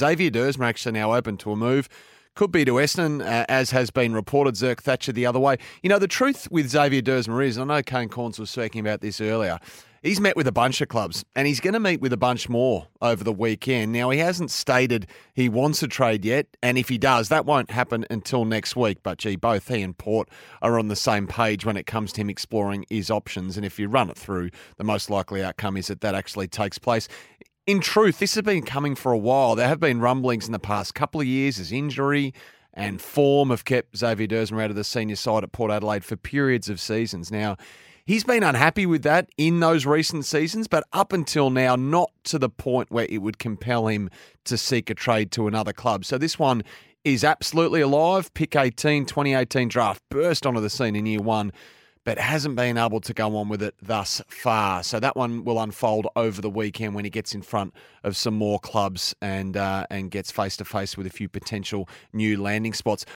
Xavier actually now open to a move. Could be to Essendon, uh, as has been reported. Zerk Thatcher the other way. You know, the truth with Xavier Duursma is, I know Kane Cornes was speaking about this earlier, he's met with a bunch of clubs and he's going to meet with a bunch more over the weekend. Now, he hasn't stated he wants a trade yet, and if he does, that won't happen until next week. But gee, both he and Port are on the same page when it comes to him exploring his options. And if you run it through, the most likely outcome is that that actually takes place in truth, this has been coming for a while. There have been rumblings in the past couple of years as injury and form have kept Xavier Duursma out of the senior side at Port Adelaide for periods of seasons. Now, he's been unhappy with that in those recent seasons, but up until now, not to the point where it would compel him to seek a trade to another club. So this one is absolutely alive. Pick 18, 2018 draft burst onto the scene in year one but hasn't been able to go on with it thus far. So that one will unfold over the weekend when he gets in front of some more clubs and uh, and gets face to face with a few potential new landing spots.